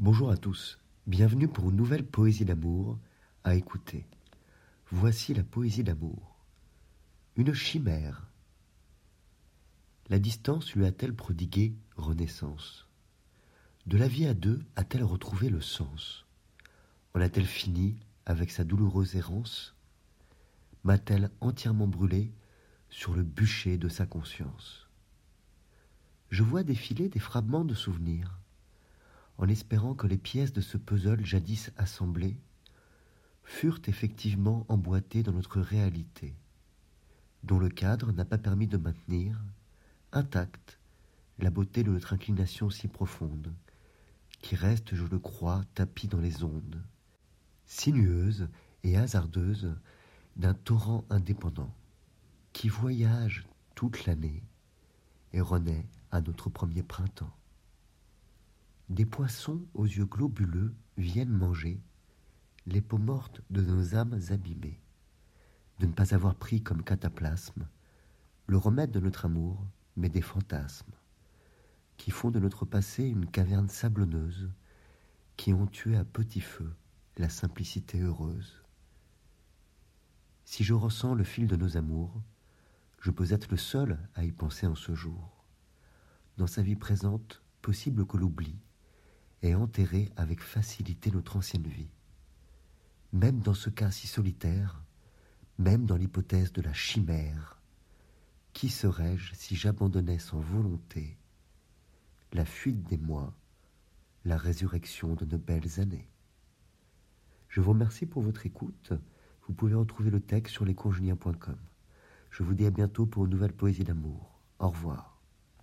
Bonjour à tous, bienvenue pour une nouvelle poésie d'amour à écouter. Voici la poésie d'amour. Une chimère. La distance lui a-t-elle prodigué renaissance? De la vie à deux a-t-elle retrouvé le sens? En a-t-elle fini avec sa douloureuse errance? M'a-t-elle entièrement brûlé sur le bûcher de sa conscience? Je vois défiler des fragments de souvenirs en espérant que les pièces de ce puzzle jadis assemblées furent effectivement emboîtées dans notre réalité, dont le cadre n'a pas permis de maintenir, intacte, la beauté de notre inclination si profonde, qui reste, je le crois, tapie dans les ondes, sinueuse et hasardeuse d'un torrent indépendant, qui voyage toute l'année et renaît à notre premier printemps. Des poissons aux yeux globuleux viennent manger les peaux mortes de nos âmes abîmées, de ne pas avoir pris comme cataplasme le remède de notre amour, mais des fantasmes, qui font de notre passé une caverne sablonneuse, qui ont tué à petit feu la simplicité heureuse. Si je ressens le fil de nos amours, je peux être le seul à y penser en ce jour. Dans sa vie présente, possible que l'oubli, et enterrer avec facilité notre ancienne vie. Même dans ce cas si solitaire, même dans l'hypothèse de la chimère, qui serais-je si j'abandonnais sans volonté la fuite des mois, la résurrection de nos belles années? Je vous remercie pour votre écoute. Vous pouvez retrouver le texte sur lescongeniens.com. Je vous dis à bientôt pour une nouvelle poésie d'amour. Au revoir.